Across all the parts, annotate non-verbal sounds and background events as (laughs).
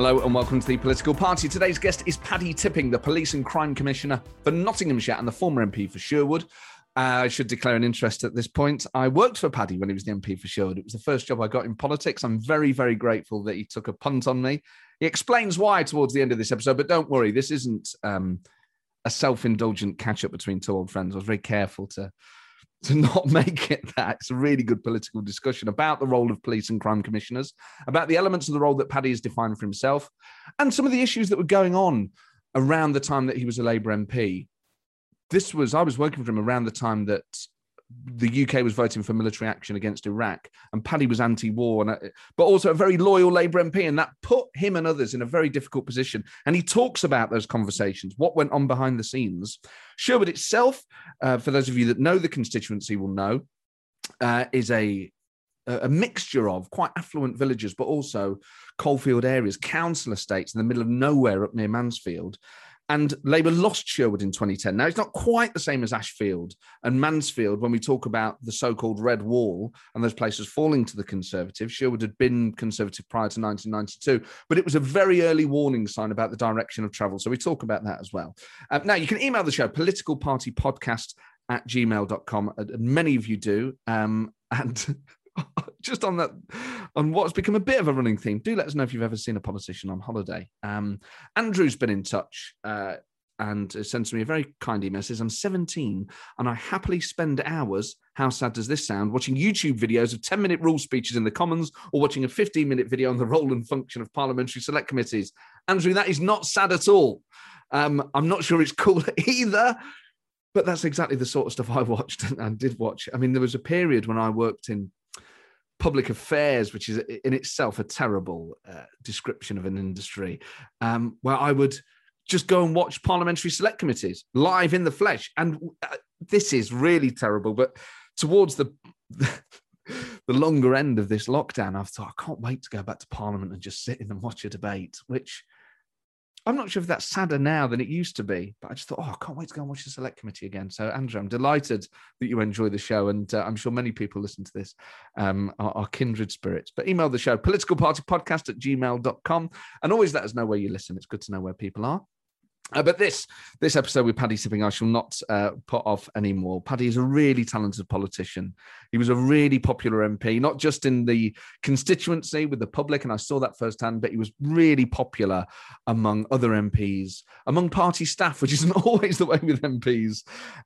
Hello and welcome to the Political Party. Today's guest is Paddy Tipping, the Police and Crime Commissioner for Nottinghamshire and the former MP for Sherwood. Uh, I should declare an interest at this point. I worked for Paddy when he was the MP for Sherwood. It was the first job I got in politics. I'm very, very grateful that he took a punt on me. He explains why towards the end of this episode, but don't worry, this isn't um, a self indulgent catch up between two old friends. I was very careful to to not (laughs) make it that. It's a really good political discussion about the role of police and crime commissioners, about the elements of the role that Paddy has defined for himself, and some of the issues that were going on around the time that he was a Labour MP. This was, I was working for him around the time that the UK was voting for military action against Iraq, and Paddy was anti-war, and, uh, but also a very loyal Labour MP, and that put him and others in a very difficult position. And he talks about those conversations, what went on behind the scenes. Sherwood itself, uh, for those of you that know the constituency, will know, uh, is a a mixture of quite affluent villages, but also coalfield areas, council estates in the middle of nowhere up near Mansfield. And Labour lost Sherwood in 2010. Now, it's not quite the same as Ashfield and Mansfield when we talk about the so called Red Wall and those places falling to the Conservatives. Sherwood had been Conservative prior to 1992, but it was a very early warning sign about the direction of travel. So we talk about that as well. Uh, now, you can email the show, political party podcast at gmail.com. Uh, many of you do. Um, and (laughs) just on that, on what's become a bit of a running theme, do let us know if you've ever seen a politician on holiday. Um, Andrew's been in touch uh, and sent me a very kind email. Says, I'm 17 and I happily spend hours, how sad does this sound, watching YouTube videos of 10 minute rule speeches in the Commons or watching a 15 minute video on the role and function of parliamentary select committees. Andrew, that is not sad at all. Um, I'm not sure it's cool (laughs) either but that's exactly the sort of stuff I watched and did watch. I mean, there was a period when I worked in public affairs, which is in itself a terrible uh, description of an industry, um, where I would just go and watch parliamentary select committees live in the flesh. And uh, this is really terrible. But towards the (laughs) the longer end of this lockdown, I've thought I can't wait to go back to Parliament and just sit in and watch a debate, which I'm not sure if that's sadder now than it used to be, but I just thought, oh, I can't wait to go and watch the select committee again. So, Andrew, I'm delighted that you enjoy the show, and uh, I'm sure many people listen to this um, are, are, kindred spirits. But email the show, politicalpartypodcast at gmail.com, and always let us know where you listen. It's good to know where people are. Uh, but this this episode with Paddy Tipping, I shall not uh, put off anymore. Paddy is a really talented politician. He was a really popular MP, not just in the constituency with the public, and I saw that firsthand, but he was really popular among other MPs, among party staff, which isn't (laughs) always the way with MPs.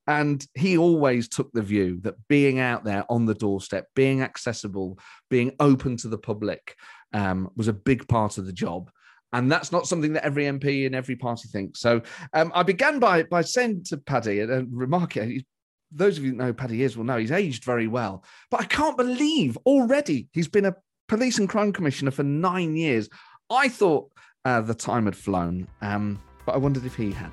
And he always took the view that being out there on the doorstep, being accessible, being open to the public um, was a big part of the job. And that's not something that every MP in every party thinks. So um, I began by by saying to Paddy and, and remarking, those of you who know Paddy is will know he's aged very well. But I can't believe already he's been a police and crime commissioner for nine years. I thought uh, the time had flown, um, but I wondered if he had.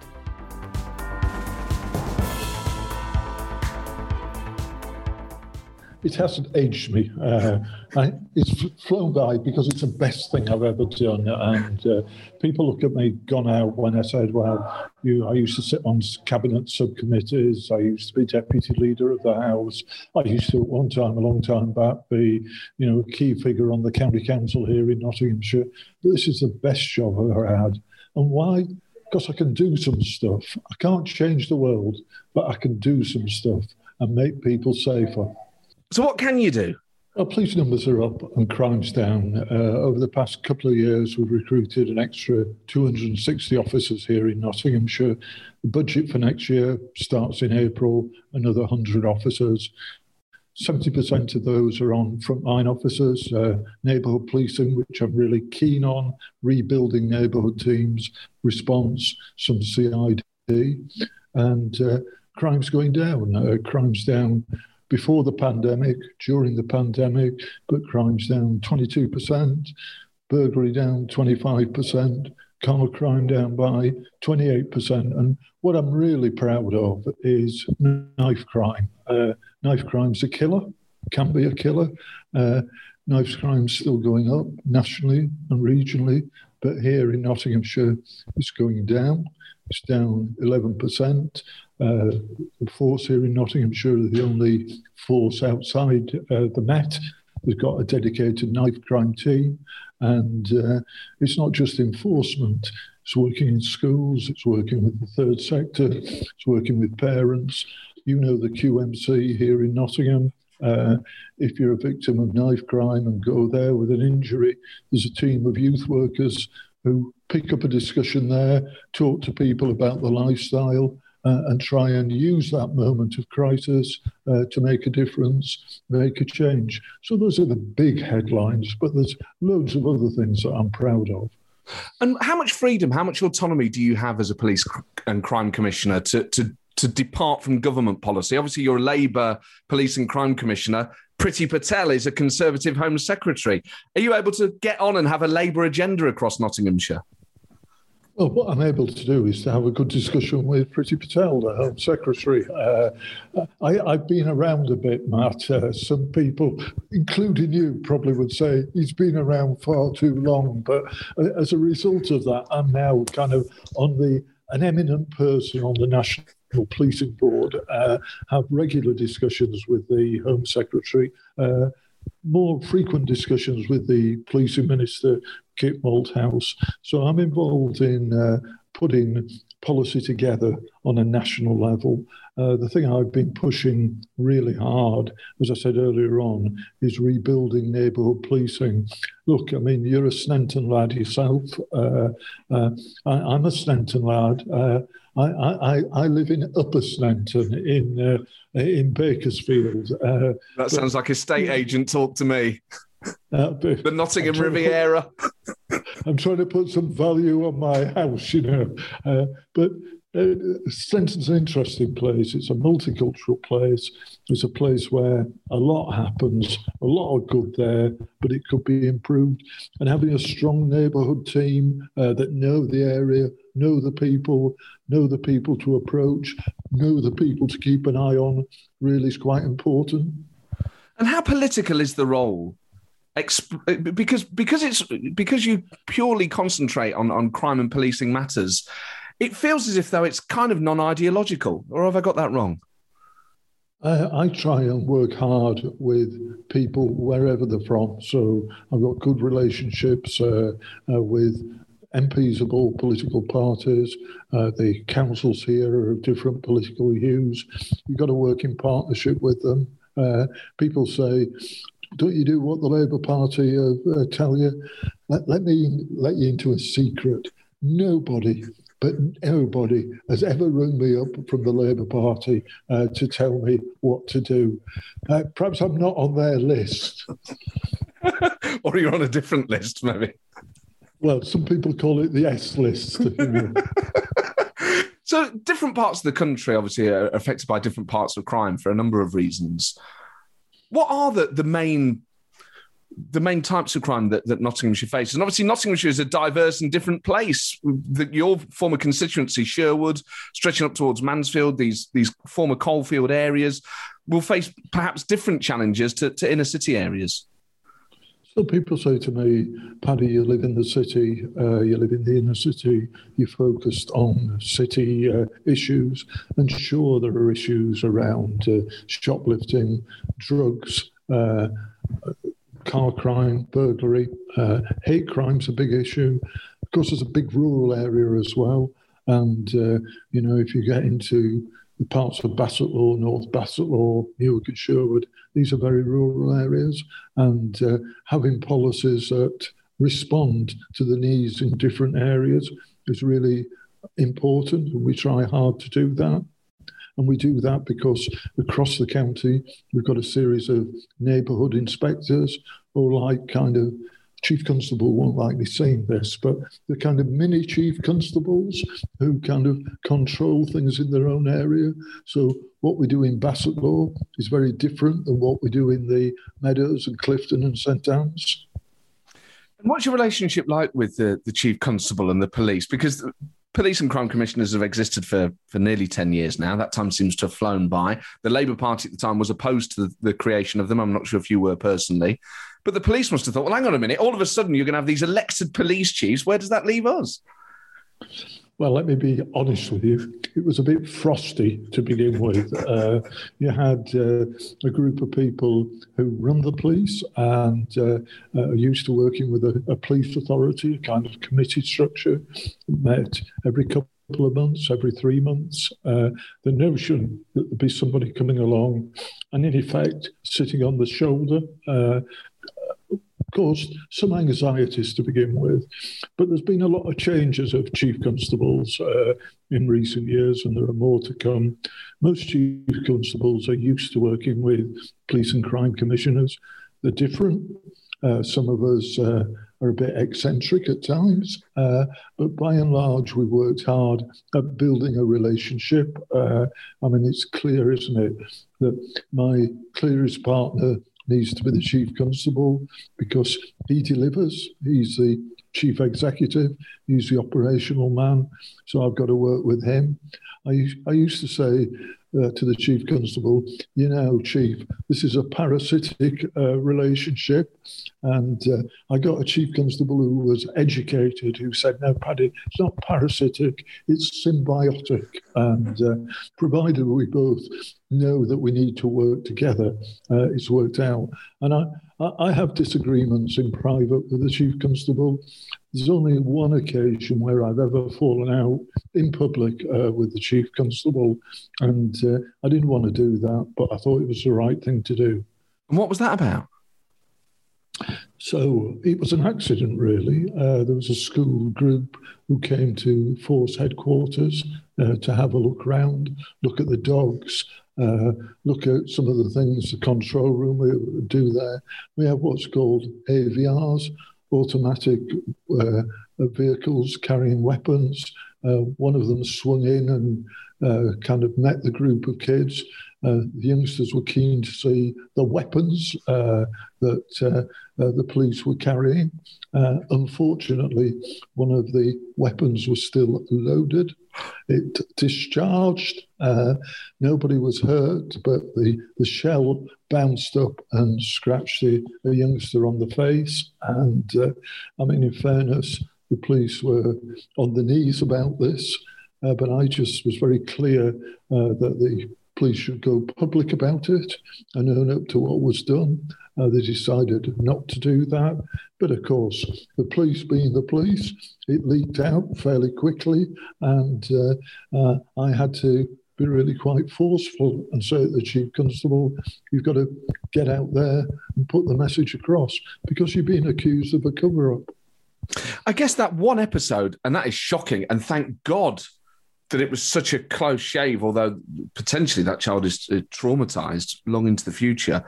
It hasn't aged me. Uh, I, it's flown by because it's the best thing I've ever done. And uh, people look at me gone out when I said, "Well, you, I used to sit on cabinet subcommittees. I used to be deputy leader of the House. I used to, at one time, a long time back, be, you know, a key figure on the county council here in Nottinghamshire. But this is the best job I've ever had. And why? Because I can do some stuff. I can't change the world, but I can do some stuff and make people safer. So, what can you do? Our police numbers are up and crime's down. Uh, over the past couple of years, we've recruited an extra 260 officers here in Nottinghamshire. The budget for next year starts in April, another 100 officers. 70% of those are on frontline officers, uh, neighbourhood policing, which I'm really keen on, rebuilding neighbourhood teams, response, some CID, and uh, crime's going down. Uh, crime's down before the pandemic, during the pandemic, but crimes down 22%, burglary down 25%, car crime down by 28%. And what I'm really proud of is knife crime. Uh, knife crime's a killer, can be a killer. Uh, knife crime's still going up nationally and regionally, but here in Nottinghamshire, it's going down. It's down 11%. Uh, the force here in Nottinghamshire are the only force outside uh, the Met has got a dedicated knife crime team. And uh, it's not just enforcement, it's working in schools, it's working with the third sector, it's working with parents. You know the QMC here in Nottingham. Uh, if you're a victim of knife crime and go there with an injury, there's a team of youth workers who pick up a discussion there, talk to people about the lifestyle, uh, and try and use that moment of crisis uh, to make a difference, make a change. So those are the big headlines, but there's loads of other things that I'm proud of. And how much freedom, how much autonomy do you have as a police and crime commissioner to, to, to depart from government policy? Obviously, you're a Labour police and crime commissioner. Priti Patel is a Conservative Home Secretary. Are you able to get on and have a Labour agenda across Nottinghamshire? Well, what I'm able to do is to have a good discussion with Priti Patel, the Home Secretary. Uh, I, have been around a bit, Matt. Uh, some people, including you, probably would say he's been around far too long. But uh, as a result of that, I'm now kind of on the an eminent person on the National Policing Board, uh, have regular discussions with the Home Secretary uh, more frequent discussions with the policing minister, Kit Malthouse. So I'm involved in uh, putting policy together on a national level. Uh, the thing I've been pushing really hard, as I said earlier on, is rebuilding neighbourhood policing. Look, I mean, you're a Sneinton lad yourself. Uh, uh, I, am a Sneinton lad. Uh, I, I, I live in Upper Sneinton in uh, in Bakersfield. Uh, that sounds like a state agent talk to me. (laughs) Uh, the Nottingham Riviera. Put, (laughs) I'm trying to put some value on my house, you know. Uh, but uh, Sneinton's an interesting place. It's a multicultural place. It's a place where a lot happens, a lot of good there, but it could be improved. And having a strong neighbourhood team uh, that know the area, know the people, know the people to approach, know the people to keep an eye on, really is quite important. And how political is the role? (laughs) because because it's because you purely concentrate on on crime and policing matters it feels as if though it's kind of non-ideological, or have I got that wrong? I, I, try and work hard with people wherever they're from. So I've got good relationships uh, uh, with MPs of all political parties. Uh, the councils here are of different political views. You've got to work in partnership with them. Uh, people say, don't you do what the Labour Party uh, tell you? Let, let me let you into a secret. Nobody but nobody has ever rung me up from the Labour Party uh, to tell me what to do. Uh, perhaps I'm not on their list. (laughs) or you're on a different list, maybe. Well, some people call it the S list. (laughs) so, different parts of the country obviously are affected by different parts of crime for a number of reasons. What are the, the main the main types of crime that, that Nottinghamshire faces. And obviously, Nottinghamshire is a diverse and different place. The, your former constituency, Sherwood, stretching up towards Mansfield, these, these former coalfield areas, will face perhaps different challenges to, to inner city areas. So people say to me, Paddy, you live in the city, uh, you live in the inner city, you're focused on city uh, issues. And sure, there are issues around uh, shoplifting, drugs, uh, car crime, burglary, uh, hate crime's a big issue. Of course, there's a big rural area as well. And, uh, you know, if you get into the parts of Bassetlaw, North Bassetlaw, Newark and Sherwood, these are very rural areas. And uh, having policies that respond to the needs in different areas is really important. And we try hard to do that. And we do that because across the county, we've got a series of neighbourhood inspectors or like kind of chief constable won't like me saying this, but the kind of mini chief constables who kind of control things in their own area. So what we do in Bassetlaw is very different than what we do in the Meadows and Clifton and St Anne's. What's your relationship like with the, the chief constable and the police? Because police and crime commissioners have existed for, for nearly 10 years now. That time seems to have flown by. The Labour Party at the time was opposed to the, the creation of them. I'm not sure if you were personally. But the police must have thought, well, hang on a minute. All of a sudden, you're going to have these elected police chiefs. Where does that leave us? Well, let me be honest with you. It was a bit frosty to begin with. Uh, you had uh, a group of people who run the police and uh, are used to working with a, a, police authority, a kind of committee structure, met every couple of months, every three months. Uh, the notion that there'd be somebody coming along and, in effect, sitting on the shoulder uh, caused some anxieties to begin with. But there's been a lot of changes of chief constables uh, in recent years, and there are more to come. Most chief constables are used to working with police and crime commissioners. They're different. Uh, some of us uh, are a bit eccentric at times, uh, but by and large, we've worked hard at building a relationship. Uh, I mean, it's clear, isn't it, that my clearest partner needs to be the chief constable because he delivers. He's the chief executive. He's the operational man. So I've got to work with him. I, I used to say uh, to the chief constable, you know, chief, this is a parasitic uh, relationship. And uh, I got a chief constable who was educated who said, no, Paddy, it's not parasitic, it's symbiotic. And uh, provided we both know that we need to work together, uh, it's worked out. And I, I have disagreements in private with the chief constable. There's only one occasion where I've ever fallen out in public uh, with the chief constable, and uh, I didn't want to do that, but I thought it was the right thing to do. And what was that about? So it was an accident, really. Uh, there was a school group who came to force headquarters uh, to have a look round, look at the dogs, uh, look at some of the things the control room we do there. We have what's called AVRs, automatic uh, vehicles carrying weapons. Uh, one of them swung in and uh, kind of met the group of kids. Uh, the youngsters were keen to see the weapons uh, that uh, the police were carrying. Unfortunately, one of the weapons was still loaded. It discharged. nobody was hurt, but the, the shell bounced up and scratched the, the youngster on the face. And I mean, in fairness, the police were on the knees about this. Uh, but I just was very clear uh, that the police should go public about it and own up to what was done. Uh, they decided not to do that. But of course, the police being the police, it leaked out fairly quickly. And uh, uh, I had to be really quite forceful and say to the chief constable, you've got to get out there and put the message across because you've been accused of a cover up. I guess that one episode, and that is shocking. And thank God that it was such a close shave, although potentially that child is uh, traumatized long into the future.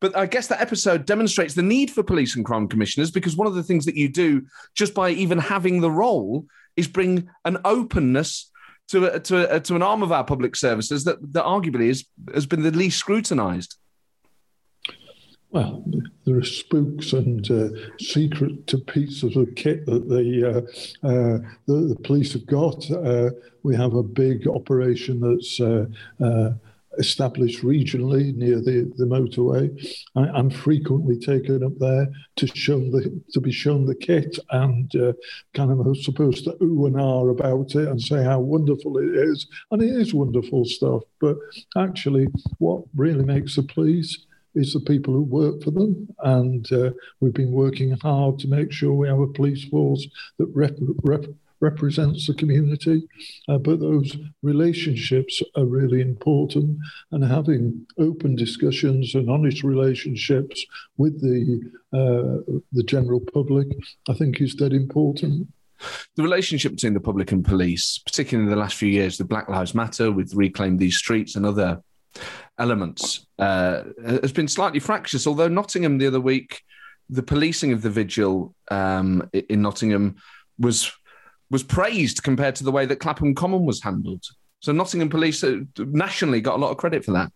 But I guess that episode demonstrates the need for police and crime commissioners because one of the things that you do just by even having the role is bring an openness to a, to, a, to an arm of our public services that, that arguably is, has been the least scrutinized well, there are spooks and uh, secret pieces of kit that the, uh, uh, the, the police have got. Uh, we have a big operation that's uh, uh, established regionally near the, the motorway. I, am frequently taken up there to show the to be shown the kit and kind of supposed to ooh and ah about it and say how wonderful it is, and it is wonderful stuff. But actually, what really makes the police is the people who work for them. And uh, we've been working hard to make sure we have a police force that rep- represents the community. Uh, but those relationships are really important, and having open discussions and honest relationships with the uh, the general public, I think, is dead important. The relationship between the public and police, particularly in the last few years, the Black Lives Matter with Reclaim These Streets and other elements uh, has been slightly fractious. Although Nottingham the other week, the policing of the vigil um, in Nottingham was was praised compared to the way that Clapham Common was handled. So Nottingham Police uh, nationally got a lot of credit for that.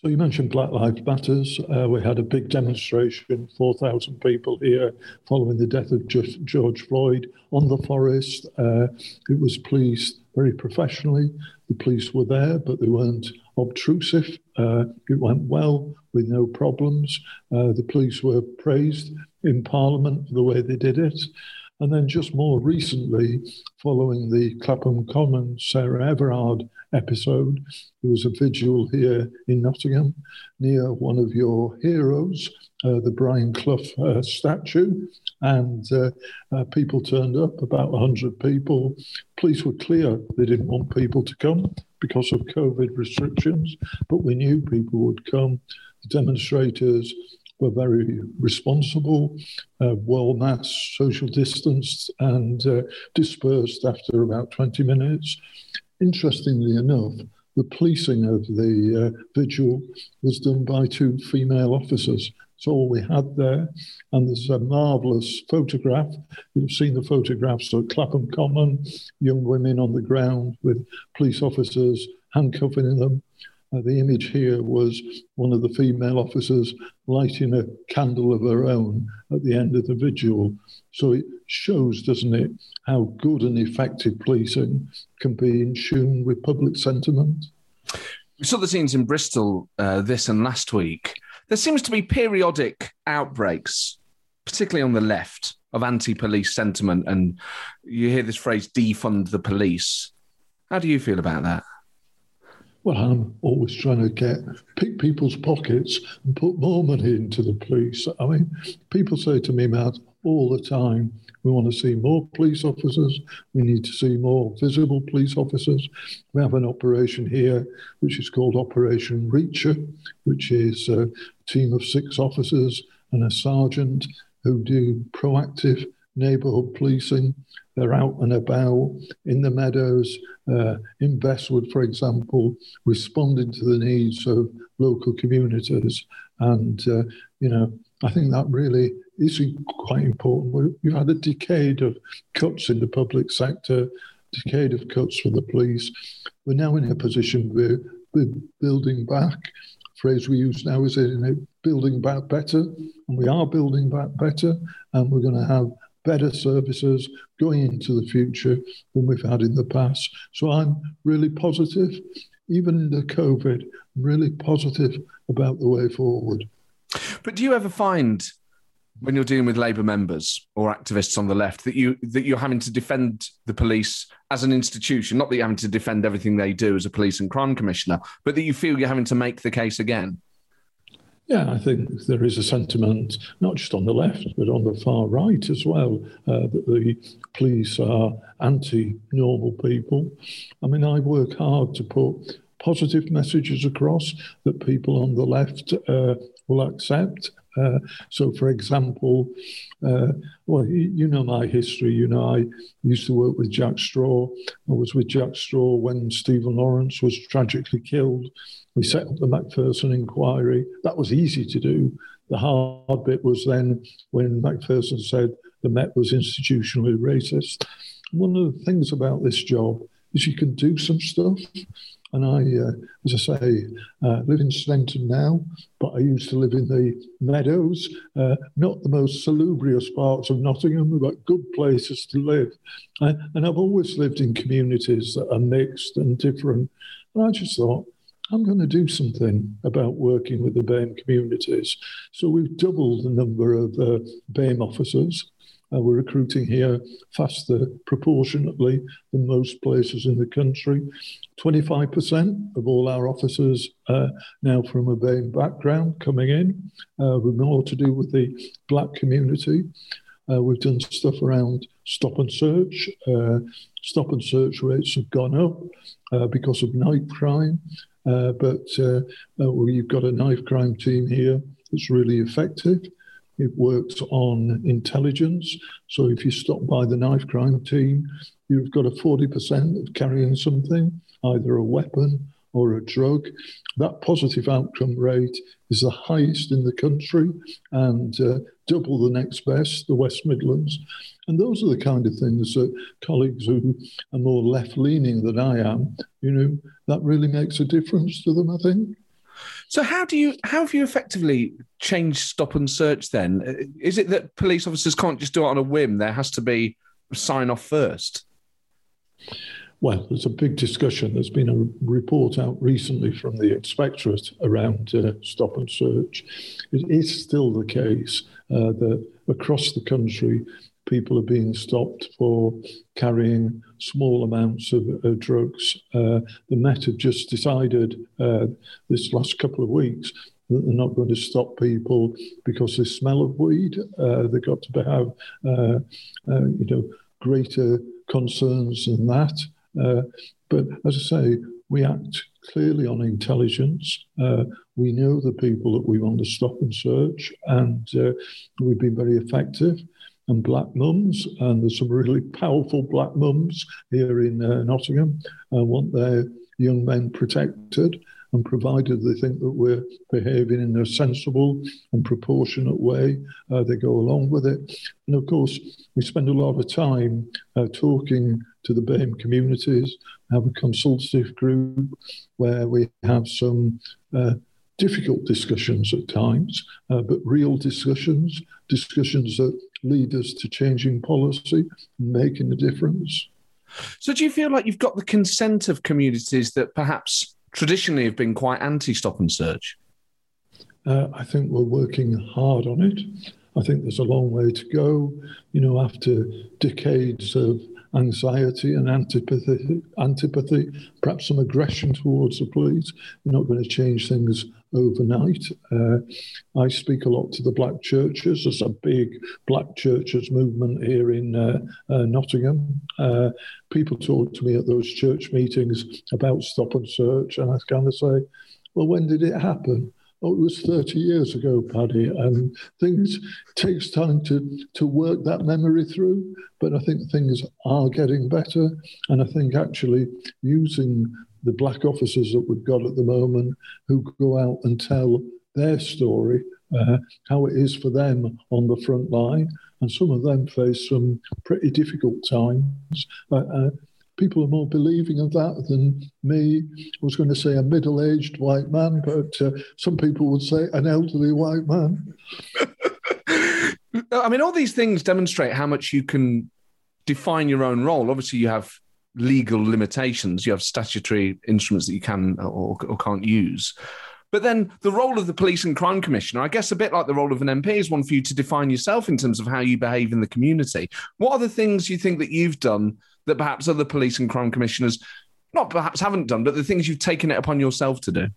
So you mentioned Black Lives Matters. Uh, we had a big demonstration, 4,000 people here following the death of George Floyd on the forest. Uh, it was policed very professionally. The police were there, but they weren't obtrusive. Uh, it went well with no problems. Uh, the police were praised in Parliament for the way they did it. And then just more recently, following the Clapham Common Sarah Everard episode, there was a vigil here in Nottingham near one of your heroes, uh, the Brian Clough uh, statue, and uh, uh people turned up, about 100 people. Police were clear they didn't want people to come because of COVID restrictions, but we knew people would come. The demonstrators were very responsible, uh, well masked, social distanced, and uh, dispersed after about 20 minutes. Interestingly enough, the policing of the uh, vigil was done by two female officers. That's all we had there. And there's a marvellous photograph. You've seen the photographs of Clapham Common, young women on the ground with police officers handcuffing them. Uh, the image here was one of the female officers lighting a candle of her own at the end of the vigil. So it shows, doesn't it, how good and effective policing can be in tune with public sentiment. We saw the scenes in Bristol uh, this and last week. There seems to be periodic outbreaks, particularly on the left, of anti police sentiment. And you hear this phrase defund the police. How do you feel about that? Well, I'm always trying to get pick people's pockets and put more money into the police. I mean, people say to me, Matt, all the time, we want to see more police officers. We need to see more visible police officers. We have an operation here which is called Operation Reacher, which is a team of six officers and a sergeant who do proactive neighbourhood policing. They're out and about in the meadows, uh, in Bestwood, for example, responding to the needs of local communities. And, uh, you know, I think that really is quite important. We've had a decade of cuts in the public sector, decade of cuts for the police. We're now in a position where we're building back. Phrase we use now is in building back better, and we are building back better, and we're going to have better services going into the future than we've had in the past. So I'm really positive, even in the COVID, I'm really positive about the way forward. But do you ever find when you're dealing with Labour members or activists on the left that you that you're having to defend the police as an institution, not that you're having to defend everything they do as a police and crime commissioner, but that you feel you're having to make the case again? Yeah, I think there is a sentiment, not just on the left, but on the far right as well, uh, that the police are anti normal people. I mean, I work hard to put positive messages across that people on the left uh, will accept. Uh, so, for example, uh, well, you, you, know my history. You know, I used to work with Jack Straw. I was with Jack Straw when Stephen Lawrence was tragically killed. We set up the Macpherson inquiry. That was easy to do. The hard bit was then when Macpherson said the Met was institutionally racist. One of the things about this job is you can do some stuff. And I, uh, as I say, uh, live in Sneinton now, but I used to live in the Meadows, uh, not the most salubrious parts of Nottingham, but good places to live. and I've always lived in communities that are mixed and different. And I just thought, I'm going to do something about working with the BAME communities. So we've doubled the number of uh, BAME officers. Uh, we're recruiting here faster proportionately than most places in the country. 25% of all our officers uh, now from a BAME background coming in, uh, with more to do with the black community. Uh, we've done stuff around stop and search. Uh, stop and search rates have gone up uh, because of knife crime. Uh, but uh, uh, we've got a knife crime team here that's really effective. It works on intelligence. So if you stop by the knife crime team, you've got a 40% of carrying something, either a weapon or a drug. That positive outcome rate is the highest in the country and uh, double the next best, the West Midlands. And those are the kind of things that colleagues who are more left leaning than I am, you know, that really makes a difference to them, I think. So how do you how have you effectively changed stop and search then? Is it that police officers can't just do it on a whim? There has to be sign off first. Well, there's a big discussion. There's been a report out recently from the inspectorate around uh, stop and search. It is still the case uh, that across the country, people are being stopped for carrying small amounts of, drugs. Uh, the Met have just decided uh, this last couple of weeks that they're not going to stop people because they smell of weed. Uh, they've got to have, uh, uh, you know, greater concerns than that. Uh, but as I say, we act clearly on intelligence. Uh, we know the people that we want to stop and search, and uh, we've been very effective. And black mums, and there's some really powerful black mums here in uh, Nottingham, want their young men protected and provided they think that we're behaving in a sensible and proportionate way, uh, they go along with it. And of course, we spend a lot of time uh, talking to the BAME communities, have a consultative group where we have some uh, difficult discussions at times, uh, but real discussions, discussions that lead us to changing policy and making a difference. So, do you feel like you've got the consent of communities that perhaps traditionally have been quite anti stop and search? Uh, I think we're working hard on it. I think there's a long way to go. You know, after decades of anxiety and antipathy, antipathy, perhaps some aggression towards the police. We're not going to change things overnight. Uh, I speak a lot to the black churches. There's a big black churches movement here in uh, uh, Nottingham. Uh, people talk to me at those church meetings about stop and search, and I kind of say, well, when did it happen? oh, it was 30 years ago, Paddy, and things takes time to, to work that memory through. But I think things are getting better. And I think actually using the black officers that we've got at the moment who go out and tell their story, uh, how it is for them on the front line. And some of them face some pretty difficult times. Uh, uh, people are more believing of that than me. I was going to say a middle aged white man, but uh, some people would say an elderly white man. (laughs) I mean, all these things demonstrate how much you can define your own role. Obviously, you have legal limitations, you have statutory instruments that you can or, or can't use. But then the role of the police and crime commissioner, I guess a bit like the role of an MP, is one for you to define yourself in terms of how you behave in the community. What are the things you think that you've done that perhaps other police and crime commissioners not perhaps haven't done, but the things you've taken it upon yourself to do?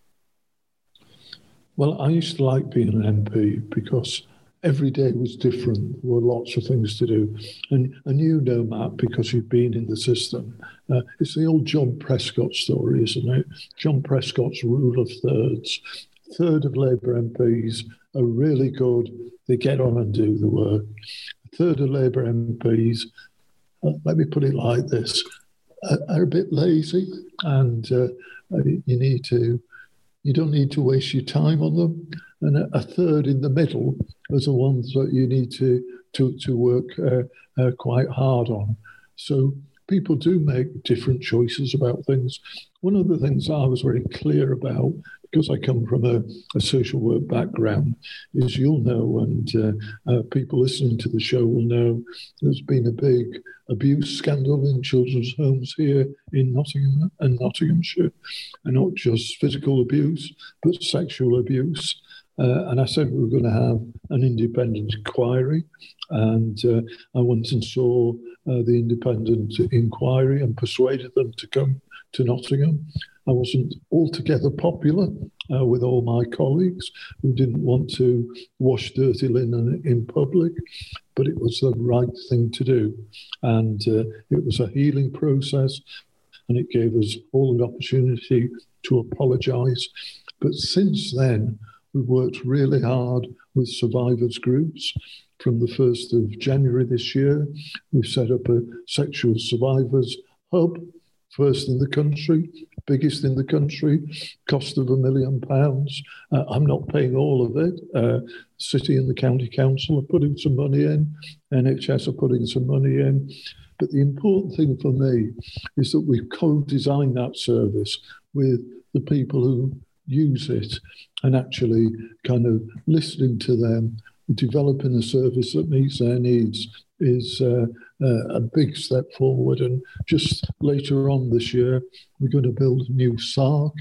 Well, I used to like being an MP because every day was different. There were lots of things to do. And, you know, Matt, because you've been in the system, uh, it's the old John Prescott story, isn't it? John Prescott's rule of thirds. third of Labour MPs are really good. They get on and do the work. A third of Labour MPs let me put it like this, are a bit lazy and uh, you need to, you don't need to waste your time on them. And a, third in the middle are the ones that you need to, to, to work uh, uh, quite hard on. So people do make different choices about things. One of the things I was very clear about because I come from a, a social work background, is you'll know, and uh, uh, people listening to the show will know, there's been a big abuse scandal in children's homes here in Nottingham and Nottinghamshire, and not just physical abuse, but sexual abuse. Uh, and I said we were going to have an independent inquiry. And uh, I went and saw uh, the independent inquiry and persuaded them to come to Nottingham. I wasn't altogether popular uh, with all my colleagues who didn't want to wash dirty linen in public, but it was the right thing to do. And uh, it was a healing process, and it gave us all an opportunity to apologise. But since then, we've worked really hard with survivors groups. From the 1st of January this year, we've set up a sexual survivors hub first in the country, biggest in the country, cost of a million pounds. Uh, I'm not paying all of it. Uh, city and the county council are putting some money in, NHS are putting some money in. But the important thing for me is that we've co designed that service with the people who use it and actually kind of listening to them, developing a service that meets their needs is uh, uh, a big step forward. And just later on this year, we're going to build a new SARC,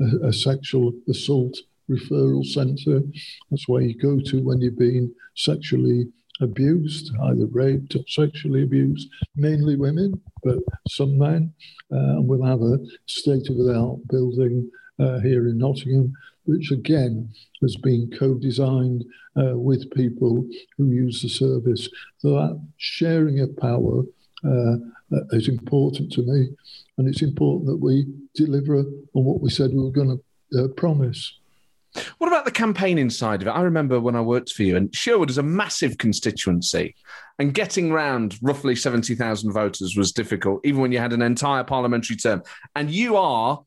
a, a sexual assault referral centre. That's where you go to when you've been sexually abused, either raped or sexually abused, mainly women, but some men. Uh, and we'll have a state of the art building uh, here in Nottingham, which again has been co designed uh, with people who use the service. So that sharing of power uh, is important to me. And it's important that we deliver on what we said we were going to uh, promise. What about the campaigning side of it? I remember when I worked for you, and Sherwood is a massive constituency, and getting round roughly 70,000 voters was difficult, even when you had an entire parliamentary term. And you are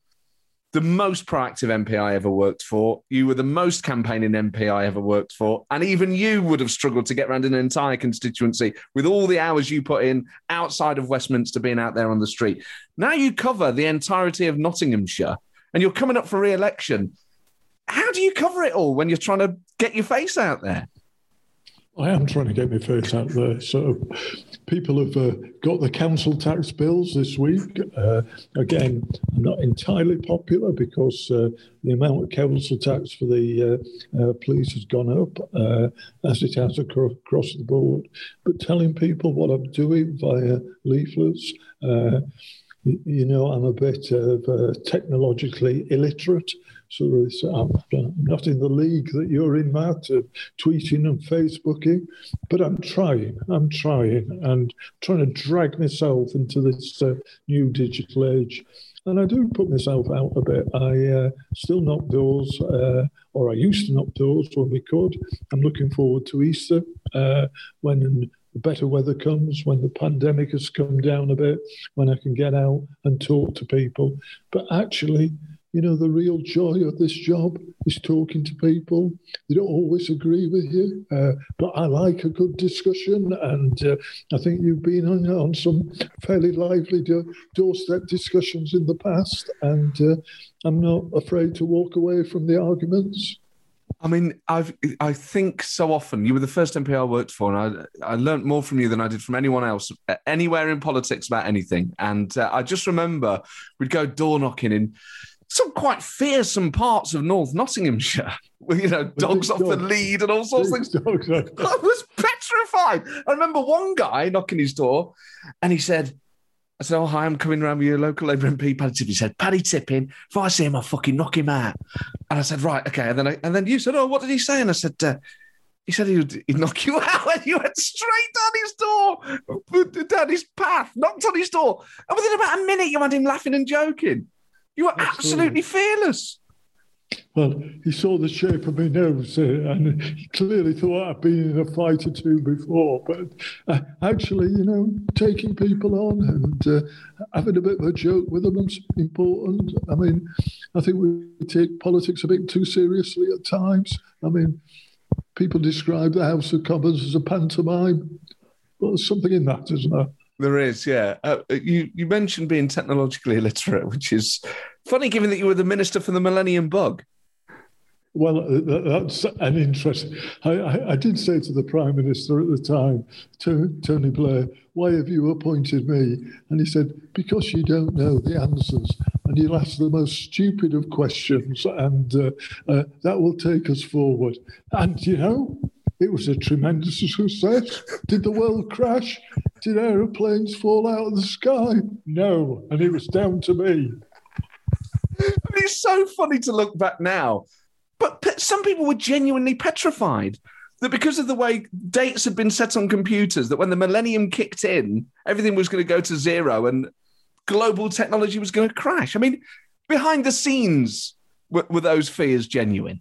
the most proactive MP I ever worked for. You were the most campaigning MP I ever worked for. And even you would have struggled to get around an entire constituency with all the hours you put in outside of Westminster being out there on the street. Now you cover the entirety of Nottinghamshire and you're coming up for re election how do you cover it all when you're trying to get your face out there? I am trying to get my face out there. So, people have uh, got the council tax bills this week. Uh, again, not entirely popular because uh, the amount of council tax for the uh, uh, police has gone up, uh, as it has across, across the board. But telling people what I'm doing via leaflets, you know, I'm a bit of technologically illiterate. So I'm not in the league that you're in, Matt, uh, tweeting and Facebooking, but I'm trying. I'm trying and trying to drag myself into this uh, new digital age. And I do put myself out a bit. I uh, still knock doors, uh, or I used to knock doors when we could. I'm looking forward to Easter uh, when better weather comes, when the pandemic has come down a bit, when I can get out and talk to people. But actually, you know, the real joy of this job is talking to people. They don't always agree with you, uh, but I like a good discussion. And uh, I think you've been on, on some fairly lively do- doorstep discussions in the past. And uh, I'm not afraid to walk away from the arguments. I mean, I've I think so often you were the first MP I worked for, and I I learned more from you than I did from anyone else anywhere in politics about anything. And uh, I just remember we'd go door knocking in some quite fearsome parts of North Nottinghamshire. (laughs) With, you know, dogs off the lead and all sorts of things. Dogs. (laughs) I was petrified. I remember one guy knocking his door and he said, I said, Oh, hi, I'm coming around with your local Labour MP, Paddy Tipping. He said, Paddy Tipping, if I see him, I'll fucking knock him out. And I said, Right, okay. And then I, and then you said, Oh, what did he say? And I said, uh, he said he would he'd knock you (laughs) out, and you went straight down his door, (laughs) down his path, knocked on his door. And within about a minute, you had him laughing and joking. You were absolutely, absolutely fearless. Well, he saw the shape of my nose uh, and he clearly thought I'd been in a fight or two before. But uh, actually, you know, taking people on and uh, having a bit of a joke with them is important. I mean, I think we take politics a bit too seriously at times. I mean, people describe the House of Commons as a pantomime. Well, there's something in that, isn't there? There is, yeah. Uh, you you mentioned being technologically illiterate, which is funny, given that you were the minister for the Millennium Bug. Well, uh, that's an interest. I, I, I, did say to the Prime Minister at the time, Tony Blair, why have you appointed me? And he said, because you don't know the answers and you'll ask the most stupid of questions, and uh, uh, that will take us forward. And, you know, it was a tremendous success. Did the world crash? Did aeroplanes fall out of the sky? No. And it was down to me. It's so funny to look back now. But some people were genuinely petrified that because of the way dates had been set on computers, that when the millennium kicked in, everything was going to go to zero and global technology was going to crash. I mean, behind the scenes, were those fears genuine?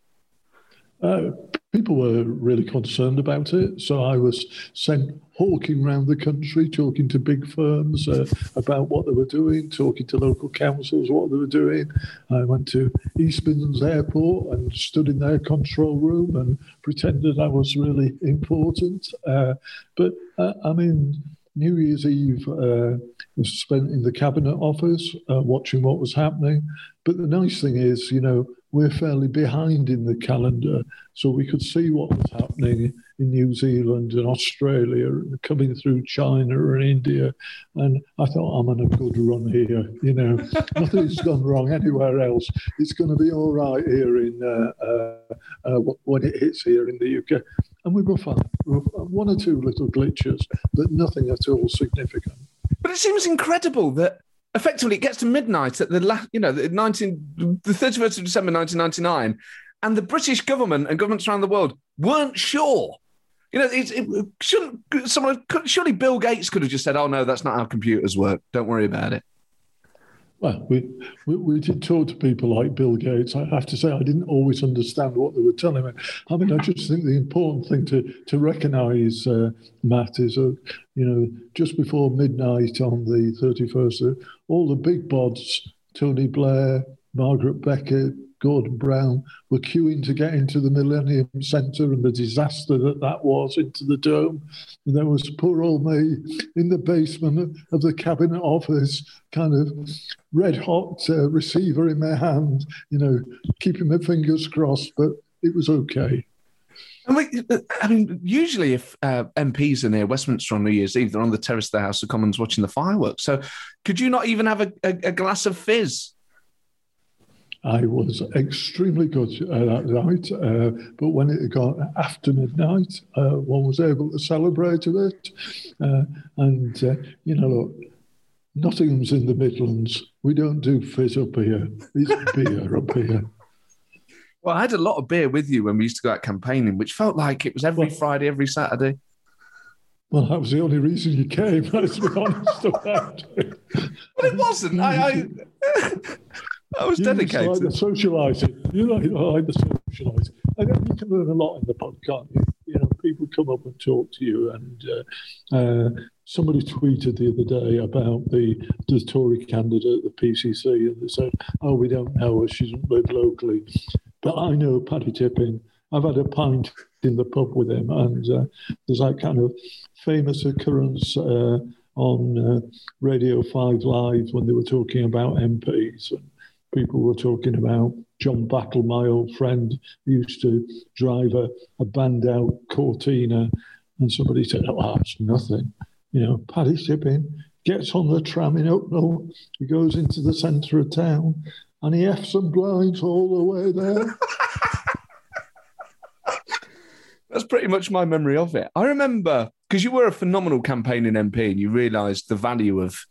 Uh, people were really concerned about it. So I was sent hawking around the country, talking to big firms uh, about what they were doing, talking to local councils what they were doing. I went to East Midlands Airport and stood in their control room and pretended I was really important. Uh, but uh, I mean, New Year's Eve uh, was spent in the cabinet office uh, watching what was happening. But the nice thing is, you know, we're fairly behind in the calendar. So we could see what was happening in New Zealand and Australia, coming through China and India. And I thought, I'm on a good run here. You know, (laughs) nothing's gone wrong anywhere else. It's going to be all right here in uh, uh, uh, when it hits here in the UK. And we were fine. We were one or two little glitches, but nothing at all significant. But it seems incredible that effectively it gets to midnight at the last, you know, the 19, the 31st of December 1999, and the British government and governments around the world weren't sure. You know, it, it shouldn't someone surely Bill Gates could have just said, "Oh no, that's not how computers work. Don't worry about it." Well, we, we, we, did talk to people like Bill Gates. I have to say, I didn't always understand what they were telling me. I mean, I just think the important thing to, to recognise, uh, Matt, is that, you know, just before midnight on the 31st, all the big bods, Tony Blair, Margaret Beckett, Gordon Brown were queuing to get into the Millennium Centre and the disaster that that was into the dome. And there was poor old me in the basement of the cabinet office, kind of red hot uh, receiver in my hand, you know, keeping my fingers crossed, but it was okay. I mean, I mean, usually if uh, MPs are near Westminster on New Year's Eve, they're on the terrace of the House of Commons watching the fireworks. So, could you not even have a, a, a glass of fizz? I was extremely good uh, that night, uh, but when it got after midnight, uh, one was able to celebrate a bit. Uh, and, uh, you know, look, Nottingham's in the Midlands. We don't do fizz up here. It's (laughs) beer up here. Well, I had a lot of beer with you when we used to go out campaigning, which felt like it was every well, Friday, every Saturday. Well, that was the only reason you came, (laughs) let's be honest about it. But it wasn't. I, I (laughs) I was you dedicated. Like the socialising. You like, like the socialising. I think you can learn a lot in the pod, can't you? You know, people come up and talk to you, and uh, uh, somebody tweeted the other day about the, the Tory candidate, the PCC, and they said, "Oh, we don't know her; she doesn't live locally." But I know Paddy Tipping. I've had a pint in the pub with him, and uh, there's that kind of famous occurrence uh, on uh, Radio Five Live when they were talking about MPs. And, people were talking about John Battle, my old friend, used to drive a, a band out Cortina, and somebody said, "Oh, that's nothing." You know, Paddy Tipping gets on the tram in Hucknall, he goes into the centre of town, and he F's and blinds all the way there. (laughs) That's pretty much my memory of it. I remember because you were a phenomenal campaigning MP and you realised the value of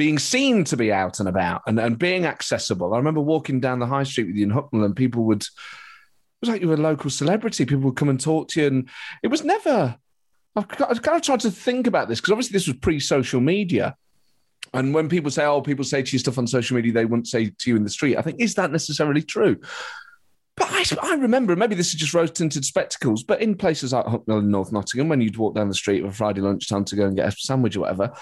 being seen to be out and about and, and being accessible. I remember walking down the high street with you in Hucknall and people would, it was like you were a local celebrity. People would come and talk to you. And it was never, I've, I've kind of tried to think about this because obviously this was pre social media. And when people say, oh, people say to you stuff on social media they wouldn't say to you in the street, I think, is that necessarily true? But I, I remember, maybe this is just rose tinted spectacles, but in places like Hucknall and North Nottingham, when you'd walk down the street for a Friday lunchtime to go and get a sandwich or whatever,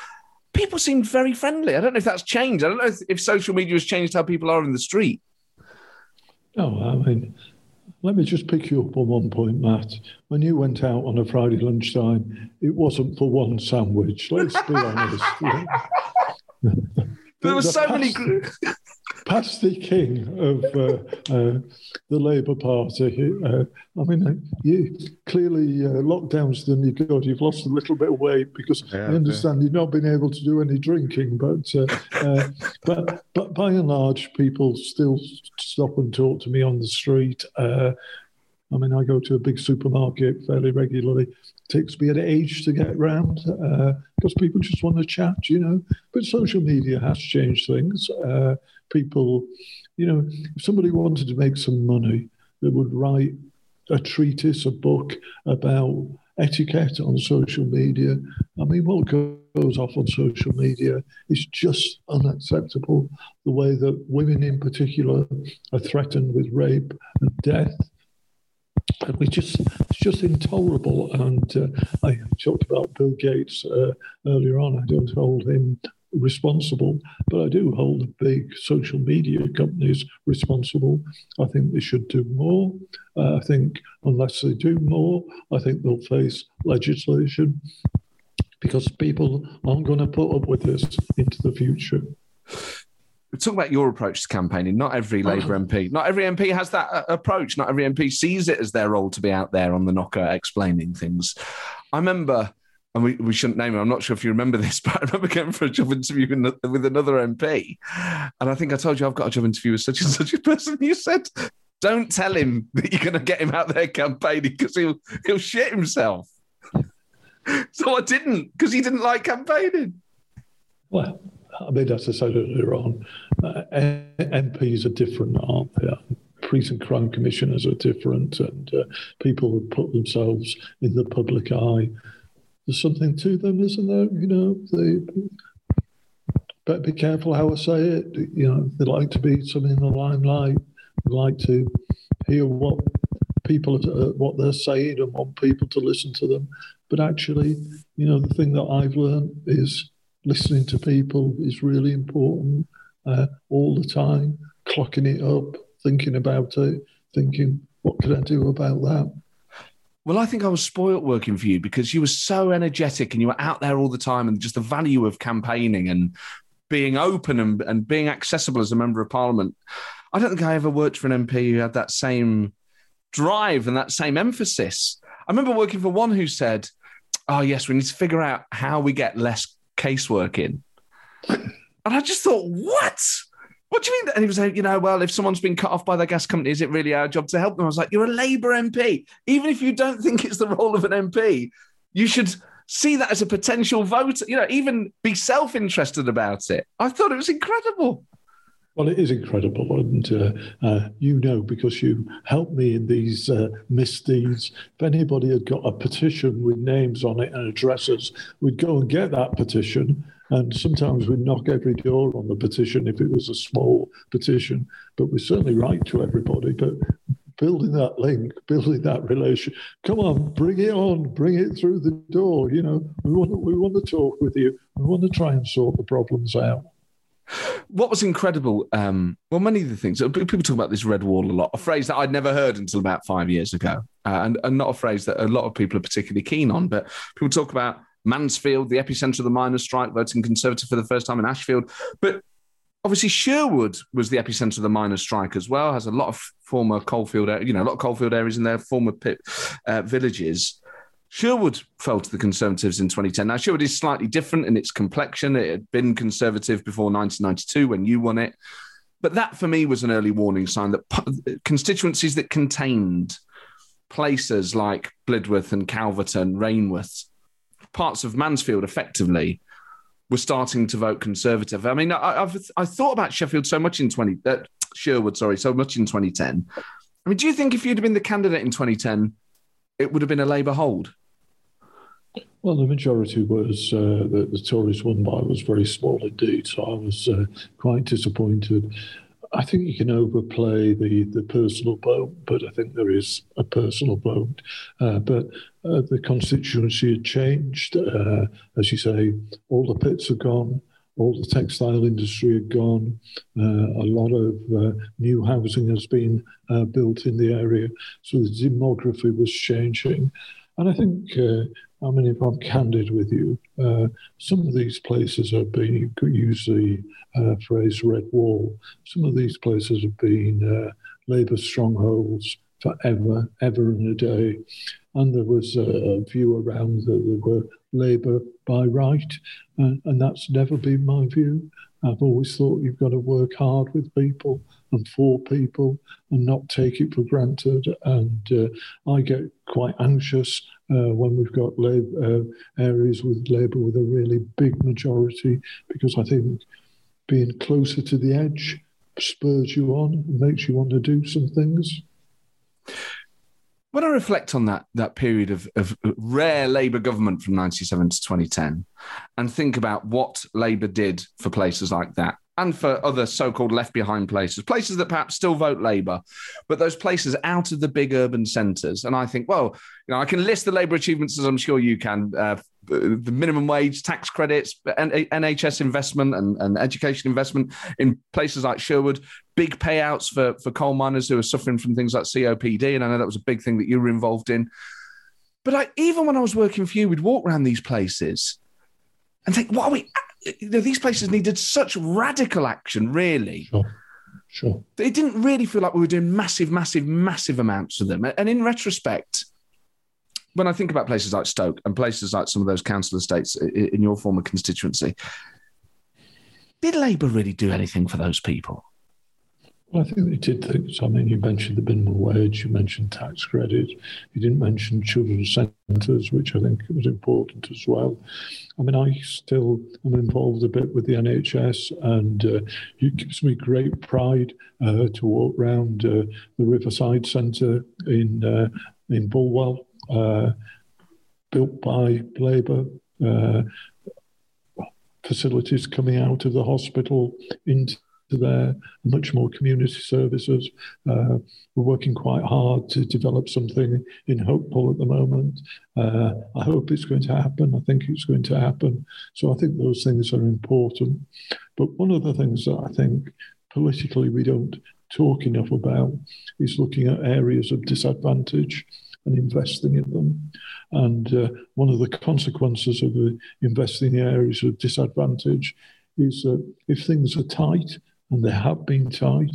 people seemed very friendly. I don't know if that's changed. I don't know if, if social media has changed how people are in the street. No, I mean, let me just pick you up on one point, Matt. When you went out on a Friday lunchtime, it wasn't for one sandwich. Let's be (laughs) honest. there were so many. (laughs) Pasty King of uh, uh, the Labour Party. Uh, I mean, uh, you clearly uh, lockdown's done you good. You've lost a little bit of weight because yeah, I understand yeah. you've not been able to do any drinking, but uh, but but by and large, people still stop and talk to me on the street. I mean, I go to a big supermarket fairly regularly. It takes me an age to get around because people just want to chat, you know. But social media has changed things people, you know, if somebody wanted to make some money, they would write a treatise, a book about etiquette on social media. I mean, what goes off on social media is just unacceptable. The way that women, in particular, are threatened with rape and death. And we just, it's just intolerable. And uh, I talked about Bill Gates uh, earlier on. I don't hold him responsible, but I do hold the big social media companies responsible. I think they should do more. Uh, I think unless they do more, I think they'll face legislation because people aren't going to put up with this into the future. talk about your approach to campaigning. Not every Labour MP, not every MP has that uh, approach. Not every MP sees it as their role to be out there on the knocker explaining things. I remember, and we, we shouldn't name him. I'm not sure if you remember this, (laughs) but I remember going for a job interview with another MP, and I think I told you I've got a job interview with such and such a person. You said, "Don't tell him that you're going to get him out there campaigning because he'll he'll shit himself." (laughs) so I didn't because he didn't like campaigning. Well, I mean, as I said earlier on, uh, MPs are different, aren't they? Police and crime commissioners are different, and uh, people who put themselves in the public eye. There's something to them, isn't there? You know, they better be careful how I say it. You know, they like to be some in the limelight. They like to hear what people uh, what they're saying and want people to listen to them. But actually, you know, the thing that I've learned is listening to people is really important uh, all the time, clocking it up, thinking about it, thinking, what can I do about that? Well, I think I was spoilt working for you because you were so energetic and you were out there all the time, and just the value of campaigning and being open and, and being accessible as a member of parliament. I don't think I ever worked for an MP who had that same drive and that same emphasis. I remember working for one who said, Oh, yes, we need to figure out how we get less casework in. And I just thought, what? What do you mean? And he was like, you know, well, if someone's been cut off by their gas company, is it really our job to help them? I was like, you're a Labour MP. Even if you don't think it's the role of an MP, you should see that as a potential voter, you know, even be self interested about it. I thought it was incredible. Well, it is incredible, and uh, uh, you know because you helped me in these uh, misdeeds. If anybody had got a petition with names on it and addresses, we'd go and get that petition. And sometimes we'd knock every door on the petition if it was a small petition, but we certainly write to everybody. But building that link, building that relation. Come on, bring it on, bring it through the door. You know, we want we want to talk with you. We want to try and sort the problems out. What was incredible, um, well, many of the things, people talk about this red wall a lot, a phrase that I'd never heard until about five years ago, uh, and, and not a phrase that a lot of people are particularly keen on, but people talk about Mansfield, the epicenter of the miners' strike, voting Conservative for the first time in Ashfield. But obviously, Sherwood was the epicenter of the miners' strike as well, has a lot of former coalfield, you know, a lot of coalfield areas in there, former pit uh, villages. Sherwood fell to the Conservatives in 2010. Now, Sherwood is slightly different in its complexion. It had been Conservative before 1992 when you won it. But that for me was an early warning sign that constituencies that contained places like Blidworth and Calverton, Rainworth, parts of Mansfield effectively were starting to vote Conservative. I mean, I, have I thought about Sheffield so much in 20, uh, Sherwood, sorry, so much in 2010. I mean, do you think if you'd have been the candidate in 2010, it would have been a Labour hold? Well, the majority was uh, that the Tories won by was very small indeed. So I was uh, quite disappointed. I think you can overplay the, the personal vote, but I think there is a personal vote. Uh, but uh, the constituency had changed. Uh, as you say, all the pits are gone all the textile industry had gone. Uh, a lot of uh, new housing has been uh, built in the area. So the demography was changing. And I think, I mean, if I'm candid with you, uh, some of these places have been, you could use the uh, phrase red wall, some of these places have been Labour strongholds forever, ever and a day. And there was a, view around that there were Labour by right, uh, and that's never been my view. I've always thought you've got to work hard with people and for people and not take it for granted. And uh, I get quite anxious uh, when we've got uh, areas with Labour with a really big majority because I think being closer to the edge spurs you on and makes you want to do some things. When I reflect on that that period of, of rare Labour government from 97 to 2010 and think about what Labour did for places like that, and for other so-called left behind places, places that perhaps still vote Labour, but those places out of the big urban centres. And I think, well, you know, I can list the Labour achievements as I'm sure you can. Uh, the minimum wage, tax credits, NHS investment and, and education investment in places like Sherwood, big payouts for, for coal miners who are suffering from things like COPD. And I know that was a big thing that you were involved in. But I, even when I was working for you, we'd walk around these places and think, what are we you know, these places needed such radical action, really. Sure. Sure. It didn't really feel like we were doing massive, massive, massive amounts of them. And in retrospect, when I think about places like Stoke and places like some of those council estates in your former constituency, did Labour really do anything for those people? Well, I think they did things. I mean, you mentioned the minimum wage, you mentioned tax credit, you didn't mention children's centres, which I think was important as well. I mean, I still am involved a bit with the NHS, and uh, it gives me great pride uh, to walk around uh, the Riverside Centre in uh, in Bulwell, uh, built by Labour. Uh, facilities coming out of the hospital into there, much more community services. Uh, we're working quite hard to develop something in Hopeful at the moment. Uh, I hope it's going to happen. I think it's going to happen. So I think those things are important. But one of the things that I think politically we don't talk enough about is looking at areas of disadvantage and investing in them. And uh, one of the consequences of the investing in areas of disadvantage is that if things are tight, and they have been tight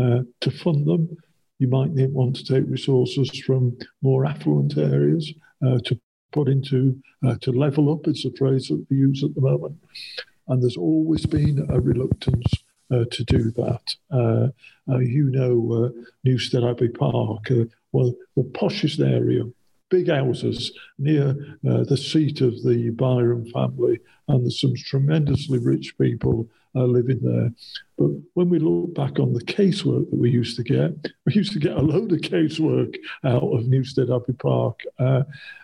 uh, to fund them. You might want to take resources from more affluent areas uh, to put into uh, to level up. It's a phrase that we use at the moment, and there's always been a reluctance uh, to do that. Uh, uh, you know, uh, Newstead Abbey Park, well, the poshest area, big houses near the seat of the Byron family, and there's some tremendously rich people uh, living there. But when we look back on the casework that we used to get, (laughs) we used to get a load of casework out of Newstead Abbey Park. Uh,